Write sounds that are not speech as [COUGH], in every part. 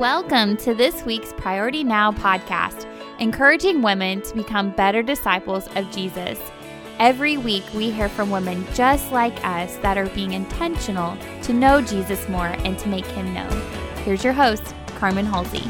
Welcome to this week's Priority Now podcast, encouraging women to become better disciples of Jesus. Every week, we hear from women just like us that are being intentional to know Jesus more and to make him known. Here's your host, Carmen Halsey.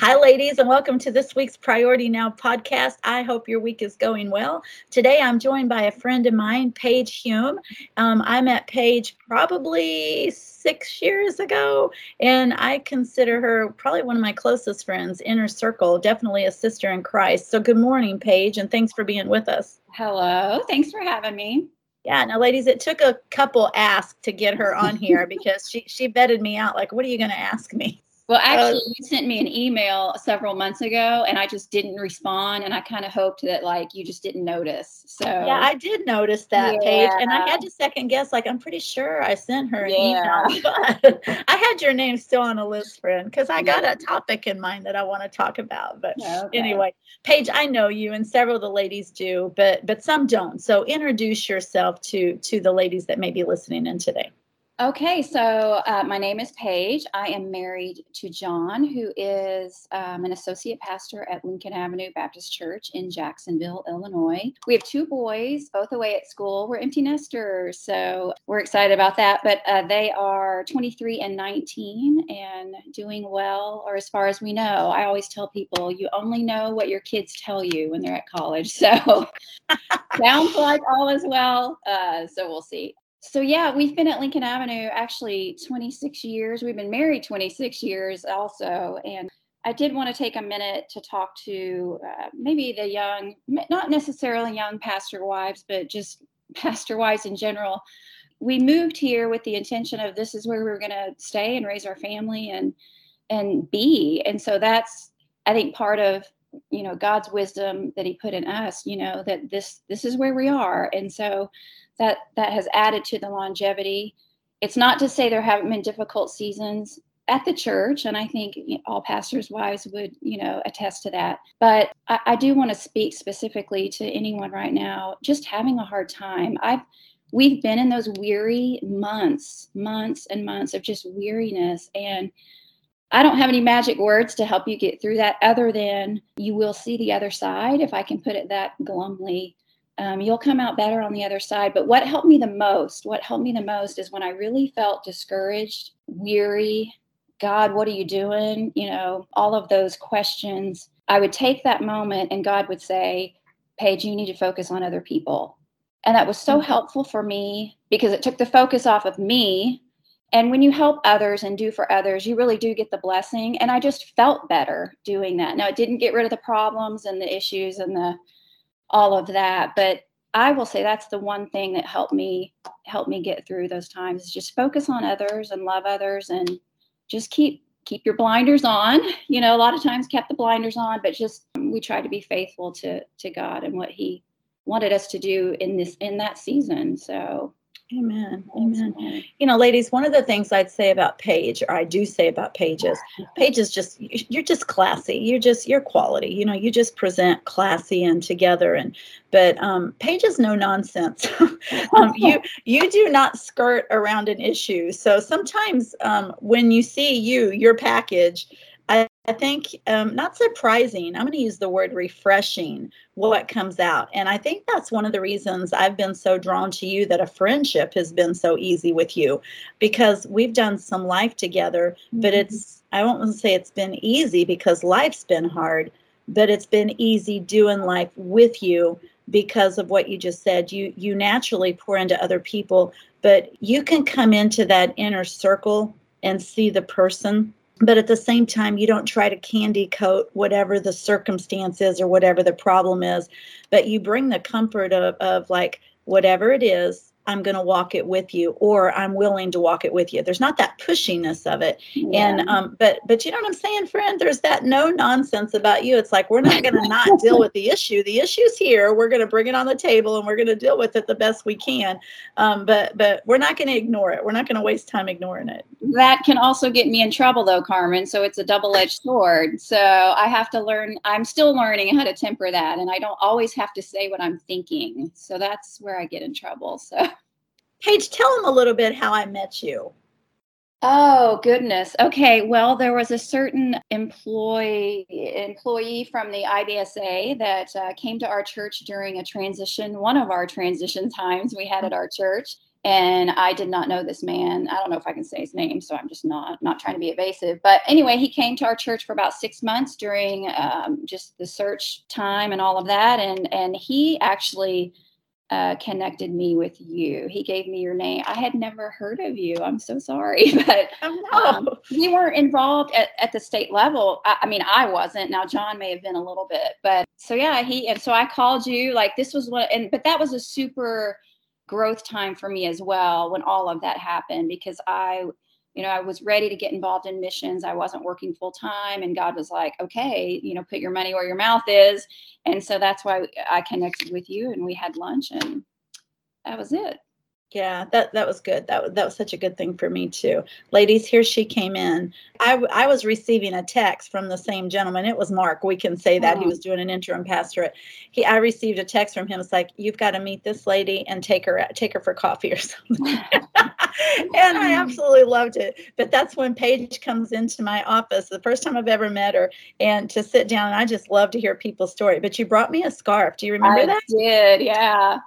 Hi, ladies, and welcome to this week's Priority Now podcast. I hope your week is going well. Today, I'm joined by a friend of mine, Paige Hume. Um, I met Paige probably six years ago, and I consider her probably one of my closest friends, inner circle, definitely a sister in Christ. So, good morning, Paige, and thanks for being with us. Hello, thanks for having me. Yeah, now, ladies, it took a couple asks to get her on here because she she vetted me out. Like, what are you going to ask me? Well, actually, uh, you sent me an email several months ago, and I just didn't respond, and I kind of hoped that like you just didn't notice. So yeah, I did notice that yeah. Paige, and I had to second guess. Like, I'm pretty sure I sent her an yeah. email, [LAUGHS] but I had your name still on a list, friend, because I got a topic in mind that I want to talk about. But okay. anyway, Paige, I know you, and several of the ladies do, but but some don't. So introduce yourself to to the ladies that may be listening in today. Okay, so uh, my name is Paige. I am married to John, who is um, an associate pastor at Lincoln Avenue Baptist Church in Jacksonville, Illinois. We have two boys, both away at school. We're empty nesters, so we're excited about that. But uh, they are 23 and 19 and doing well, or as far as we know. I always tell people you only know what your kids tell you when they're at college. [LAUGHS] So sounds like all is well. Uh, so we'll see so yeah, we've been at Lincoln Avenue actually 26 years. We've been married 26 years also, and I did want to take a minute to talk to uh, maybe the young, not necessarily young pastor wives, but just [LAUGHS] pastor wives in general. We moved here with the intention of this is where we are going to stay and raise our family and and be, and so that's I think part of you know God's wisdom that He put in us. You know that this this is where we are, and so that that has added to the longevity. It's not to say there haven't been difficult seasons at the church, and I think all pastors' wives would, you know, attest to that. But I, I do want to speak specifically to anyone right now just having a hard time. I've we've been in those weary months, months and months of just weariness and I don't have any magic words to help you get through that other than you will see the other side, if I can put it that glumly um, you'll come out better on the other side. But what helped me the most, what helped me the most is when I really felt discouraged, weary, God, what are you doing? You know, all of those questions. I would take that moment and God would say, Paige, you need to focus on other people. And that was so mm-hmm. helpful for me because it took the focus off of me. And when you help others and do for others, you really do get the blessing. And I just felt better doing that. Now, it didn't get rid of the problems and the issues and the all of that. But I will say that's the one thing that helped me help me get through those times is just focus on others and love others and just keep keep your blinders on. You know, a lot of times kept the blinders on, but just um, we try to be faithful to to God and what he wanted us to do in this in that season. So Amen. Amen. You know, ladies, one of the things I'd say about Paige, or I do say about Paige, is Paige is just you're just classy. You're just you're quality. You know, you just present classy and together. And but um, Paige is no nonsense. [LAUGHS] um, you you do not skirt around an issue. So sometimes um, when you see you your package, I, I think um, not surprising. I'm going to use the word refreshing. What comes out, and I think that's one of the reasons I've been so drawn to you. That a friendship has been so easy with you, because we've done some life together. Mm-hmm. But it's I won't say it's been easy because life's been hard, but it's been easy doing life with you because of what you just said. You you naturally pour into other people, but you can come into that inner circle and see the person but at the same time you don't try to candy coat whatever the circumstance is or whatever the problem is but you bring the comfort of, of like whatever it is I'm going to walk it with you, or I'm willing to walk it with you. There's not that pushiness of it, yeah. and um, but but you know what I'm saying, friend? There's that no nonsense about you. It's like we're not going to not [LAUGHS] deal with the issue. The issue's here. We're going to bring it on the table, and we're going to deal with it the best we can. Um, but but we're not going to ignore it. We're not going to waste time ignoring it. That can also get me in trouble, though, Carmen. So it's a double-edged sword. So I have to learn. I'm still learning how to temper that, and I don't always have to say what I'm thinking. So that's where I get in trouble. So. [LAUGHS] Paige, tell them a little bit how I met you. Oh goodness. Okay. Well, there was a certain employee employee from the IBSA that uh, came to our church during a transition, one of our transition times we had at our church, and I did not know this man. I don't know if I can say his name, so I'm just not not trying to be evasive. But anyway, he came to our church for about six months during um, just the search time and all of that, and and he actually uh, connected me with you. He gave me your name. I had never heard of you. I'm so sorry, [LAUGHS] but oh, no. um, you weren't involved at, at the state level. I, I, mean, I wasn't. Now John may have been a little bit, but so yeah, he and so I called you. Like this was what, and but that was a super growth time for me as well when all of that happened because I you know, I was ready to get involved in missions. I wasn't working full time. And God was like, okay, you know, put your money where your mouth is. And so that's why I connected with you and we had lunch and that was it. Yeah, that that was good. That that was such a good thing for me too. Ladies, here she came in. I I was receiving a text from the same gentleman. It was Mark. We can say that oh. he mm-hmm. was doing an interim pastorate. He I received a text from him. It's like you've got to meet this lady and take her take her for coffee or [LAUGHS] something. [LAUGHS] [LAUGHS] and I absolutely loved it. But that's when Paige comes into my office, the first time I've ever met her, and to sit down. I just love to hear people's story. But you brought me a scarf. Do you remember that? I that? Did yeah.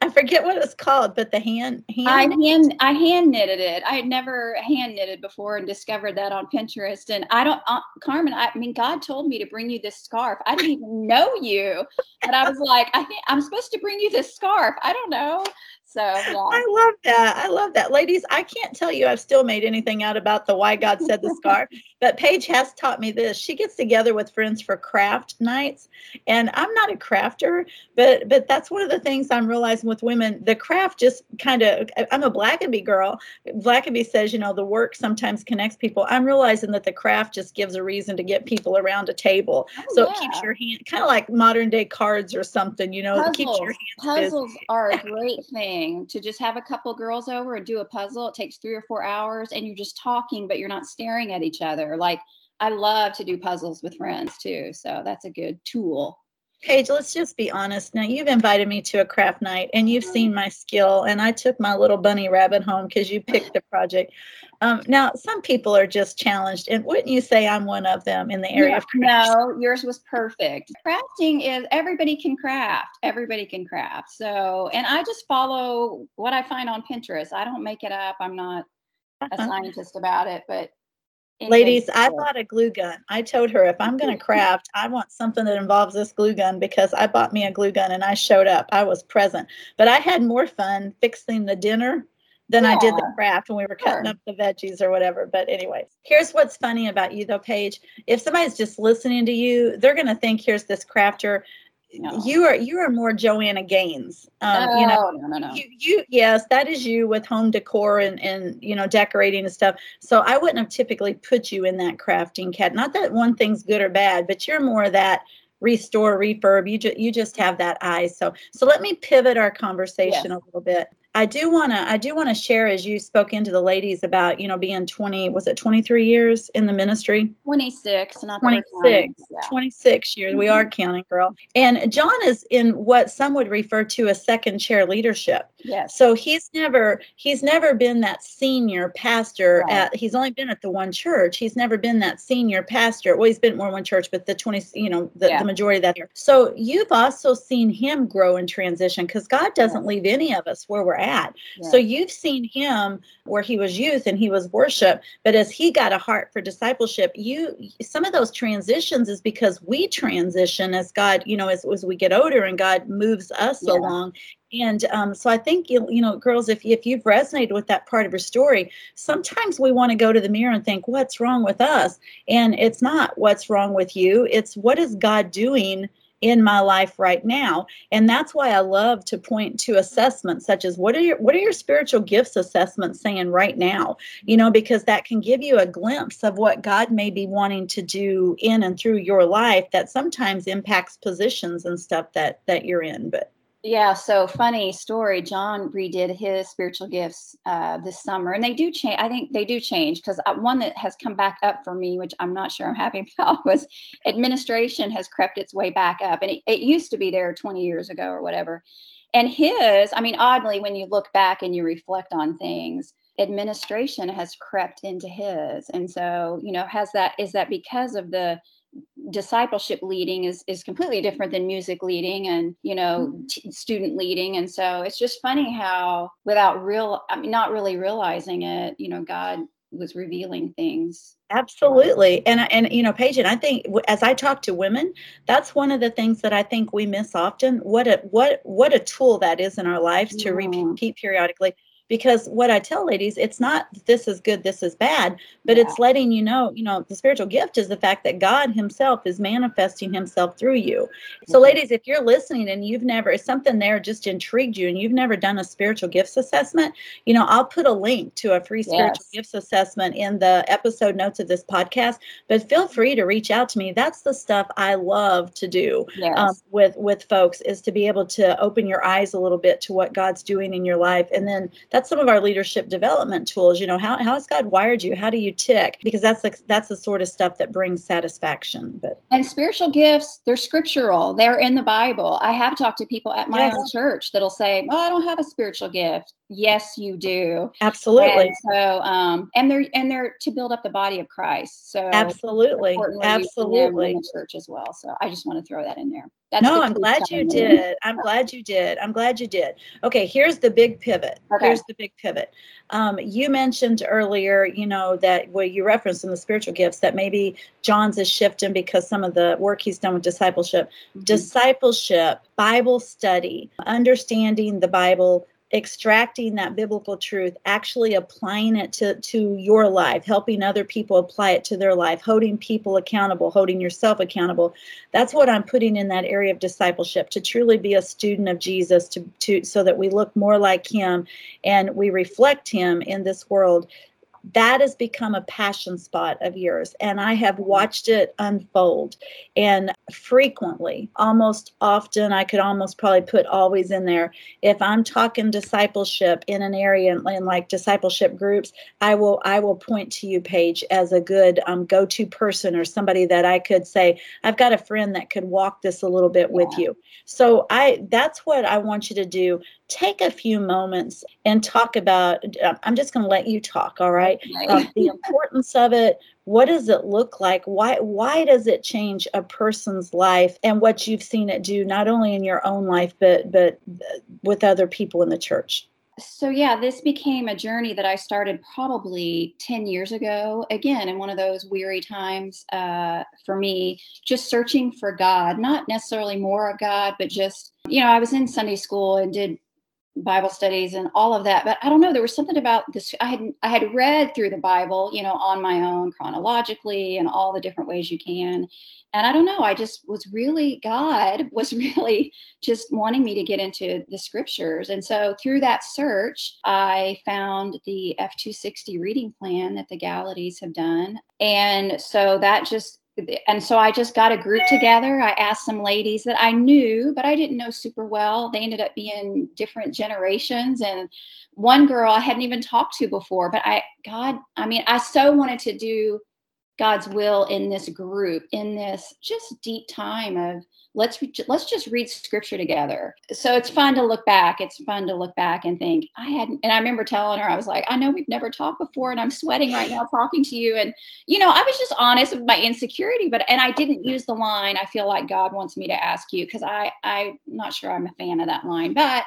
I forget what it's called, but the hand hand I hand I hand knitted it. I had never hand knitted before and discovered that on Pinterest. And I don't, uh, Carmen. I mean, God told me to bring you this scarf. I didn't even know you, but I was like, I think I'm supposed to bring you this scarf. I don't know. So yeah. I love that. I love that. Ladies, I can't tell you I've still made anything out about the why God said the scar, [LAUGHS] but Paige has taught me this. She gets together with friends for craft nights. And I'm not a crafter, but but that's one of the things I'm realizing with women. The craft just kind of I'm a Blackaby girl. Blackaby says, you know, the work sometimes connects people. I'm realizing that the craft just gives a reason to get people around a table. Oh, so yeah. it keeps your hand kind of like modern day cards or something, you know, puzzles. keeps your hands Puzzles busy. are a [LAUGHS] great thing thing to just have a couple girls over and do a puzzle. It takes three or four hours and you're just talking, but you're not staring at each other. Like I love to do puzzles with friends too. So that's a good tool. Paige, let's just be honest. Now, you've invited me to a craft night and you've seen my skill, and I took my little bunny rabbit home because you picked the project. Um, now, some people are just challenged, and wouldn't you say I'm one of them in the area no, of craft? No, yours was perfect. Crafting is everybody can craft, everybody can craft. So, and I just follow what I find on Pinterest. I don't make it up, I'm not a uh-huh. scientist about it, but Ladies, I bought a glue gun. I told her if I'm going [LAUGHS] to craft, I want something that involves this glue gun because I bought me a glue gun and I showed up. I was present. But I had more fun fixing the dinner than yeah. I did the craft when we were cutting sure. up the veggies or whatever. But anyways, here's what's funny about you though, Paige. If somebody's just listening to you, they're going to think here's this crafter no. You are you are more Joanna Gaines. Um, no, you know, no, no, no. You, you yes, that is you with home decor and and you know decorating and stuff. So I wouldn't have typically put you in that crafting cat. Not that one thing's good or bad, but you're more that restore refurb. You just you just have that eye. So so let me pivot our conversation yes. a little bit. I do want to I do want to share as you spoke into the ladies about you know being 20 was it 23 years in the ministry? 26 not 26 yeah. 26 years. Mm-hmm. we are counting girl. And John is in what some would refer to as second chair leadership yes so he's never he's never been that senior pastor right. at he's only been at the one church he's never been that senior pastor well he's been more one church but the 20 you know the, yeah. the majority of that here so you've also seen him grow and transition because God doesn't yeah. leave any of us where we're at at. Yeah. So you've seen him where he was youth and he was worship, but as he got a heart for discipleship, you some of those transitions is because we transition as God, you know, as, as we get older and God moves us yeah. along. And um, so I think you, you know, girls, if if you've resonated with that part of your story, sometimes we want to go to the mirror and think, "What's wrong with us?" And it's not what's wrong with you. It's what is God doing in my life right now and that's why i love to point to assessments such as what are your what are your spiritual gifts assessments saying right now you know because that can give you a glimpse of what god may be wanting to do in and through your life that sometimes impacts positions and stuff that that you're in but yeah, so funny story. John redid his spiritual gifts uh, this summer, and they do change. I think they do change because uh, one that has come back up for me, which I'm not sure I'm happy [LAUGHS] about, was administration has crept its way back up, and it, it used to be there 20 years ago or whatever. and his, I mean, oddly, when you look back and you reflect on things, administration has crept into his. And so, you know, has that, is that because of the discipleship leading is is completely different than music leading and you know mm-hmm. t- student leading. And so it's just funny how without real i mean not really realizing it you know god was revealing things. Absolutely. And and you know paige and i think as i talk to women that's one of the things that i think we miss often. What a what what a tool that is in our lives to repeat periodically because what I tell ladies, it's not this is good, this is bad, but yeah. it's letting you know, you know, the spiritual gift is the fact that God Himself is manifesting Himself through you. So, ladies, if you're listening and you've never, if something there just intrigued you and you've never done a spiritual gifts assessment, you know, I'll put a link to a free spiritual yes. gifts assessment in the episode notes of this podcast. But feel free to reach out to me. That's the stuff I love to do um, yes. um, with with folks is to be able to open your eyes a little bit to what God's doing in your life, and then that's some of our leadership development tools. You know, how, how has God wired you? How do you tick? Because that's the, that's the sort of stuff that brings satisfaction. But and spiritual gifts, they're scriptural. They're in the Bible. I have talked to people at my yes. own church that'll say, "Oh, I don't have a spiritual gift." Yes, you do. Absolutely. And so, um, and they're and they're to build up the body of Christ. So absolutely, absolutely, in the church as well. So I just want to throw that in there. That's no, I'm glad you did. I'm glad you did. I'm glad you did. Okay, here's the big pivot. Okay. Here's the big pivot. Um, you mentioned earlier, you know, that what you referenced in the spiritual gifts that maybe John's is shifting because some of the work he's done with discipleship. Mm-hmm. Discipleship, Bible study, understanding the Bible extracting that biblical truth actually applying it to to your life helping other people apply it to their life holding people accountable holding yourself accountable. That's what i'm putting in that area of discipleship to truly be a student of jesus to to so that we look more like him and we reflect him in this world that has become a passion spot of yours and i have watched it unfold and frequently almost often i could almost probably put always in there if i'm talking discipleship in an area in, like discipleship groups i will i will point to you paige as a good um, go-to person or somebody that i could say i've got a friend that could walk this a little bit yeah. with you so i that's what i want you to do take a few moments and talk about i'm just going to let you talk all right? Um, the [LAUGHS] importance of it what does it look like? Why why does it change a person's life and what you've seen it do not only in your own life but but with other people in the church? So yeah this became a journey that i started probably 10 years ago again in one of those weary times uh, for me just searching for god not necessarily more of god but just you know i was in sunday school and did Bible studies and all of that. But I don't know, there was something about this. I had I had read through the Bible, you know, on my own chronologically and all the different ways you can. And I don't know, I just was really God [LAUGHS] was really just wanting me to get into the scriptures. And so through that search, I found the F260 reading plan that the Gallatys have done. And so that just and so I just got a group together. I asked some ladies that I knew, but I didn't know super well. They ended up being different generations. And one girl I hadn't even talked to before, but I, God, I mean, I so wanted to do God's will in this group, in this just deep time of let's let's just read scripture together. So it's fun to look back it's fun to look back and think i hadn't and i remember telling her i was like i know we've never talked before and i'm sweating right now talking to you and you know i was just honest with my insecurity but and i didn't use the line i feel like god wants me to ask you because i i'm not sure i'm a fan of that line but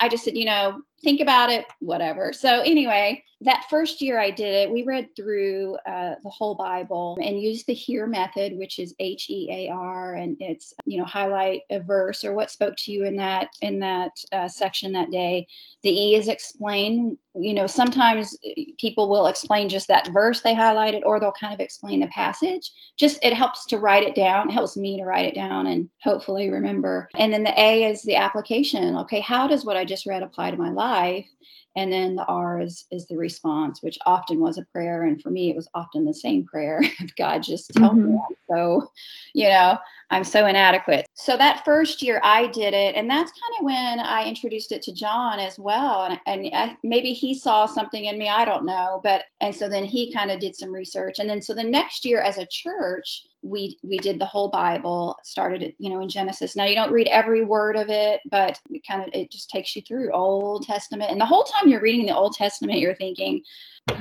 i just said you know think about it whatever so anyway that first year I did it, we read through uh, the whole Bible and used the HEAR method, which is H E A R, and it's you know highlight a verse or what spoke to you in that in that uh, section that day. The E is explain. You know, sometimes people will explain just that verse they highlighted, or they'll kind of explain the passage. Just it helps to write it down. It helps me to write it down and hopefully remember. And then the A is the application. Okay, how does what I just read apply to my life? life and then the R is is the response, which often was a prayer. And for me, it was often the same prayer. [LAUGHS] God just tell mm-hmm. me I'm so, you know, I'm so inadequate. So that first year I did it. And that's kind of when I introduced it to John as well. And, and I, maybe he saw something in me, I don't know. But and so then he kind of did some research. And then so the next year as a church, we we did the whole bible started it you know in genesis now you don't read every word of it but it kind of it just takes you through old testament and the whole time you're reading the old testament you're thinking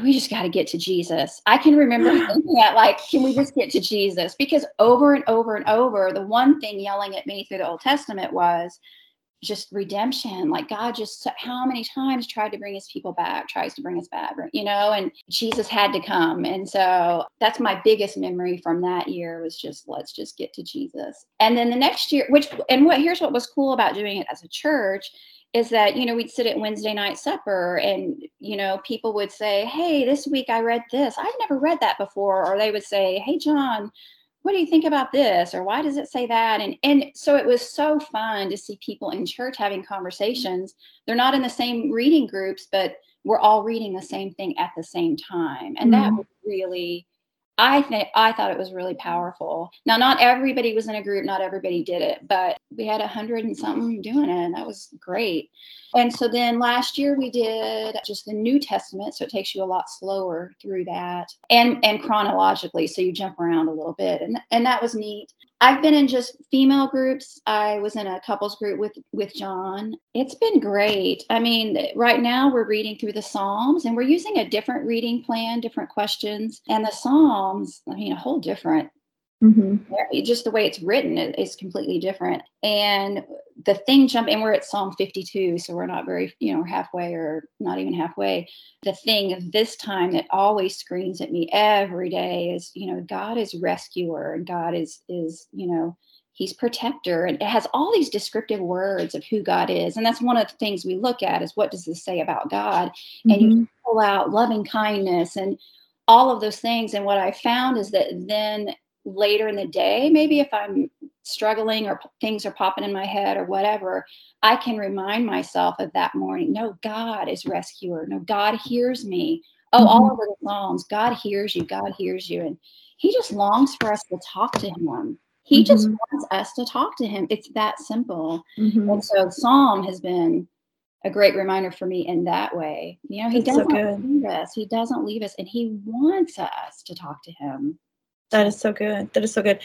we just got to get to jesus. I can remember thinking that like can we just get to jesus? Because over and over and over the one thing yelling at me through the old testament was just redemption. Like god just how many times tried to bring his people back tries to bring us back you know and jesus had to come. And so that's my biggest memory from that year was just let's just get to jesus. And then the next year which and what here's what was cool about doing it as a church is that you know we'd sit at wednesday night supper and you know people would say hey this week i read this. I've never read that before. Or they would say hey john what do you think about this? Or why does it say that? And and so it was so fun to see people in church having conversations. They're not in the same reading groups but we're all reading the same thing at the same time. And mm-hmm. that was really I think I thought it was really powerful. Now, not everybody was in a group, not everybody did it, but we had a hundred and something doing it, and that was great. And so then last year we did just the New Testament, so it takes you a lot slower through that, and and chronologically, so you jump around a little bit, and and that was neat. I've been in just female groups. I was in a couples group with with John. It's been great. I mean, right now we're reading through the Psalms and we're using a different reading plan, different questions. And the Psalms, I mean, a whole different Mm-hmm. Just the way it's written is completely different. And the thing jump, and we're at Psalm 52, so we're not very, you know, halfway or not even halfway. The thing this time that always screams at me every day is, you know, God is rescuer and God is, is, you know, he's protector and it has all these descriptive words of who god is and that's one of the things we look at is what does this say about god mm-hmm. and you mm-hmm. pull out loving kindness and all of those things and what i found is that then later in the day, maybe if I'm struggling or things are popping in my head or whatever, I can remind myself of that morning. No, God is rescuer. No, God hears me. Oh, mm-hmm. all over the Psalms, God hears you. God hears you. And He just longs for us to talk to Him. He mm-hmm. just wants us to talk to Him. It's that simple. Mm-hmm. And so, Psalm has been a great reminder for me in that way. You know, He That's doesn't so leave us. He doesn't leave us, and He wants us to talk to Him. That is so good. That is so good.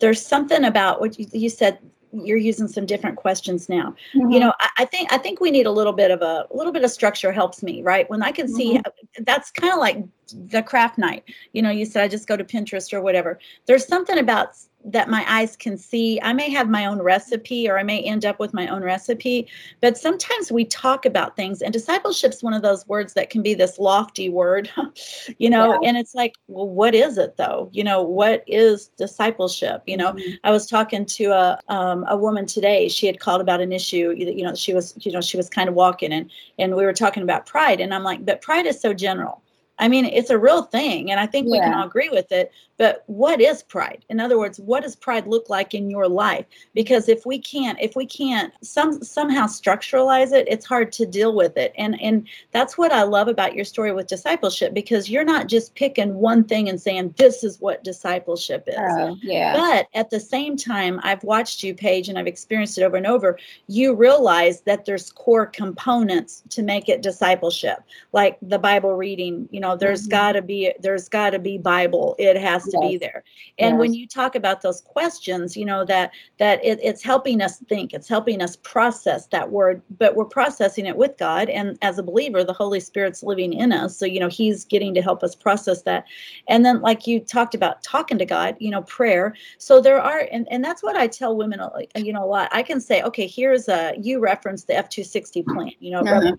There's something about what you, you said. You're using some different questions now. Mm-hmm. You know, I, I, think I think we need a little bit of a, a little bit of structure helps me, right? When I can see mm-hmm. that's kind of like the craft night. You know, you said I just go to Pinterest or whatever. There's something about that my eyes can see. I may have my own recipe or I may end up with my own recipe, but sometimes we talk about things and discipleship's one of those words that can be this lofty word, [LAUGHS] you know, yeah. and it's like, well, what is it though? You know, what is discipleship? You know, mm-hmm. I was talking to a um, a woman today. She had called about an issue, that, you know, she was, you know, she was kind of walking and and we were talking about pride and I'm like, but pride is so general I mean, it's a real thing, and I think we can all agree with it. But what is pride? In other words, what does pride look like in your life? Because if we can't, if we can't some somehow structuralize it, it's hard to deal with it. And and that's what I love about your story with discipleship, because you're not just picking one thing and saying this is what discipleship is. Oh, yeah. But at the same time, I've watched you, Paige, and I've experienced it over and over. You realize that there's core components to make it discipleship, like the Bible reading, you know know there's mm-hmm. got to be there's got to be bible. It has to yes. be there. And yes. when you talk about those questions you know that that it, it's helping us think it's helping us process that word but we're processing it with god. And as a believer the holy spirit's living in us. So you know he's getting to help us process that. And then like you talked about talking to god you know prayer. So there are and, and that's what i tell women you know a lot. I can say okay here's a you reference the f260 plan you know uh-huh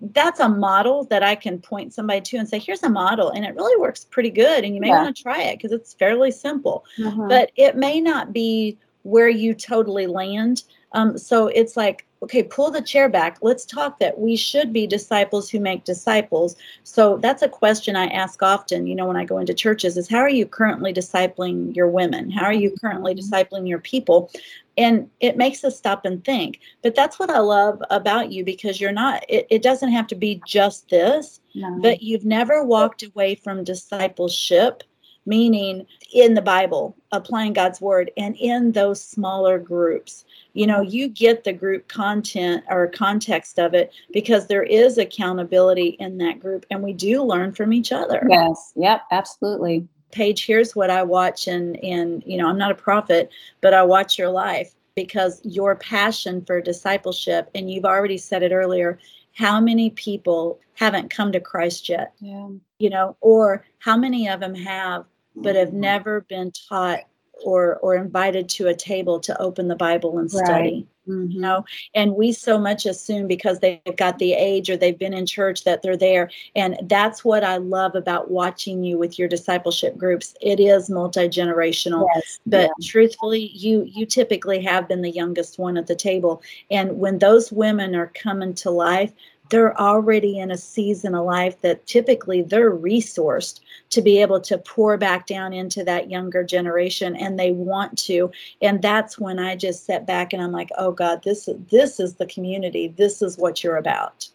that's a model that I can point somebody to and say, here's a model, and it really works pretty good. And you may yeah. want to try it because it's fairly simple, mm-hmm. but it may not be where you totally land. Um, so it's like, okay, pull the chair back. Let's talk that we should be disciples who make disciples. So that's a question I ask often, you know, when I go into churches is how are you currently discipling your women? How are you currently mm-hmm. discipling your people? And it makes us stop and think. But that's what i love about you because you're not it, it doesn't have to be just this no. but you've never walked away from discipleship meaning in the bible applying god's word and in those smaller groups. You know you get the group content or context of it because there is accountability in that group and we do learn from each other. Yes. Yep. Absolutely Paige, here's what I watch, and and you know, I'm not a prophet, but I watch your life because your passion for discipleship, and you've already said it earlier. How many people haven't come to Christ yet? Yeah. You know, or how many of them have, but have mm-hmm. never been taught or or invited to a table to open the Bible and study. Mm-hmm. You know, and we so much assume because they've got the age or they've been in church that they're there. And that's what I love about watching you with your discipleship groups. It is multi generational, yes. but yeah. truthfully, you you typically have been the youngest one at the table. And when those women are coming to life, they're already in a season of life that typically they're resourced to be able to pour back down into that younger generation and they want to. And that's when i just sit back and i'm like oh god this this is the community. This is what you're about.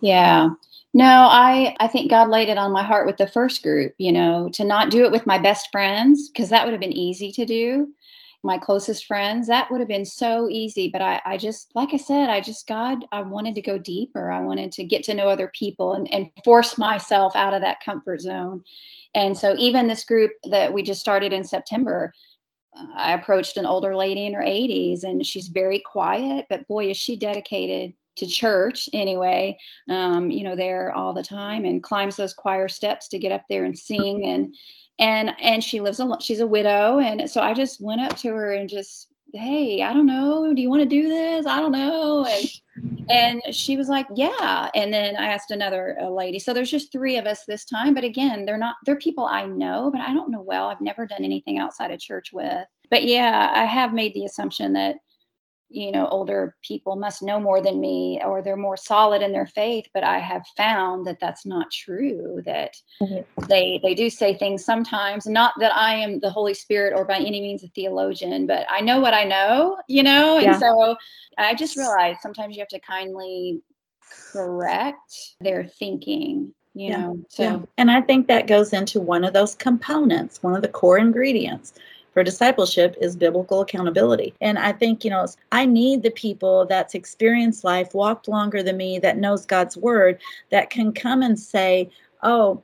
Yeah. No i i think god laid it on my heart with the first group you know to not do it with my best friends because that would have been easy to do my closest friends. That would have been so easy. But I, I just, like I said, I just, God, I wanted to go deeper. I wanted to get to know other people and, and force myself out of that comfort zone. And so, even this group that we just started in September, uh, I approached an older lady in her 80s and she's very quiet, but boy, is she dedicated to church anyway um, you know there all the time and climbs those choir steps to get up there and sing and and and she lives alone she's a widow. And so i just went up to her and just hey i don't know do you want to do this? I don't know. And and she was like yeah. And then i asked another lady. So there's just three of us this time but again they're not they're people i know but i don't know well. I've never done anything outside of church with. But yeah i have made the assumption that you know older people must know more than me or they're more solid in their faith but i have found that that's not true that mm-hmm. they they do say things sometimes not that i am the holy spirit or by any means a theologian but i know what i know you know yeah. and so i just realized sometimes you have to kindly correct their thinking you yeah. know so yeah. and i think that goes into one of those components one of the core ingredients for discipleship is biblical accountability. And I think, you know, I need the people that's experienced life, walked longer than me, that knows God's word, that can come and say, oh,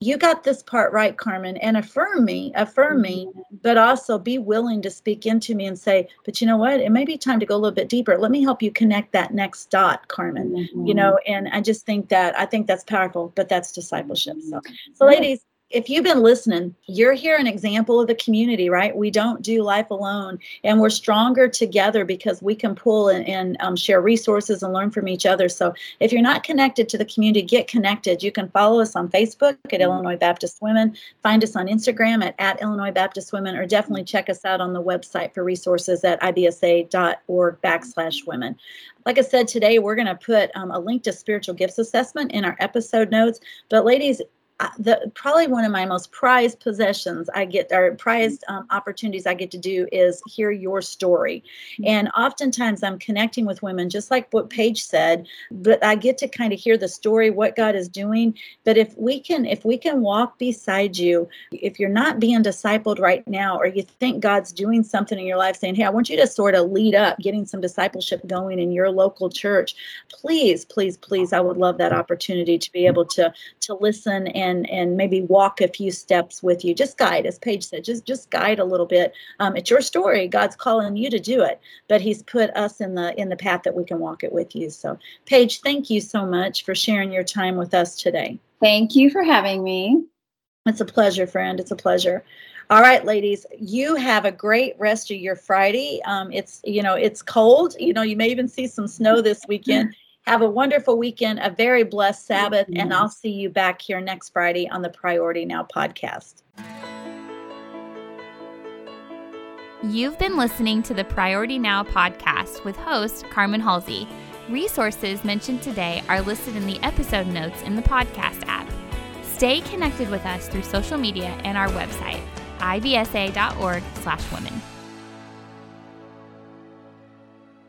you got this part right, Carmen, and affirm me, affirm me, mm-hmm. but also be willing to speak into me and say, but you know what? It may be time to go a little bit deeper. Let me help you connect that next dot, Carmen. Mm-hmm. You know, and I just think that I think that's powerful, but that's discipleship. So, so ladies, if you've been listening, you're here an example of the community, right? We don't do life alone, and we're stronger together because we can pull and, and um, share resources and learn from each other. So, if you're not connected to the community, get connected. You can follow us on Facebook at mm-hmm. Illinois Baptist Women, find us on Instagram at, at Illinois Baptist Women, or definitely check us out on the website for resources at ibsa.org backslash women. Like I said today, we're going to put um, a link to spiritual gifts assessment in our episode notes. But, ladies, the probably one of my most prized possessions I get or prized um, opportunities I get to do is hear your story. Mm-hmm. And oftentimes I'm connecting with women, just like what Paige said, but I get to kind of hear the story, what God is doing. But if we can, if we can walk beside you, if you're not being discipled right now, or you think God's doing something in your life, saying, Hey, I want you to sort of lead up, getting some discipleship going in your local church, please, please, please, I would love that opportunity to be able to to listen and and and maybe walk a few steps with you. Just guide as paige said just just guide a little bit. Um, it's your story. God's calling you to do it but he's put us in the in the path that we can walk it with you. So paige thank you so much for sharing your time with us today. Thank you for having me. It's a pleasure friend. It's a pleasure. All right, ladies, you have a great rest of your Friday. Um, it's you know it's cold. You know you may even see some snow this weekend. Have a wonderful weekend, a very blessed Sabbath, mm-hmm. and I'll see you back here next Friday on the Priority Now podcast. You've been listening to the Priority Now podcast with host Carmen Halsey. Resources mentioned today are listed in the episode notes in the podcast app. Stay connected with us through social media and our website, ibsa.org/women.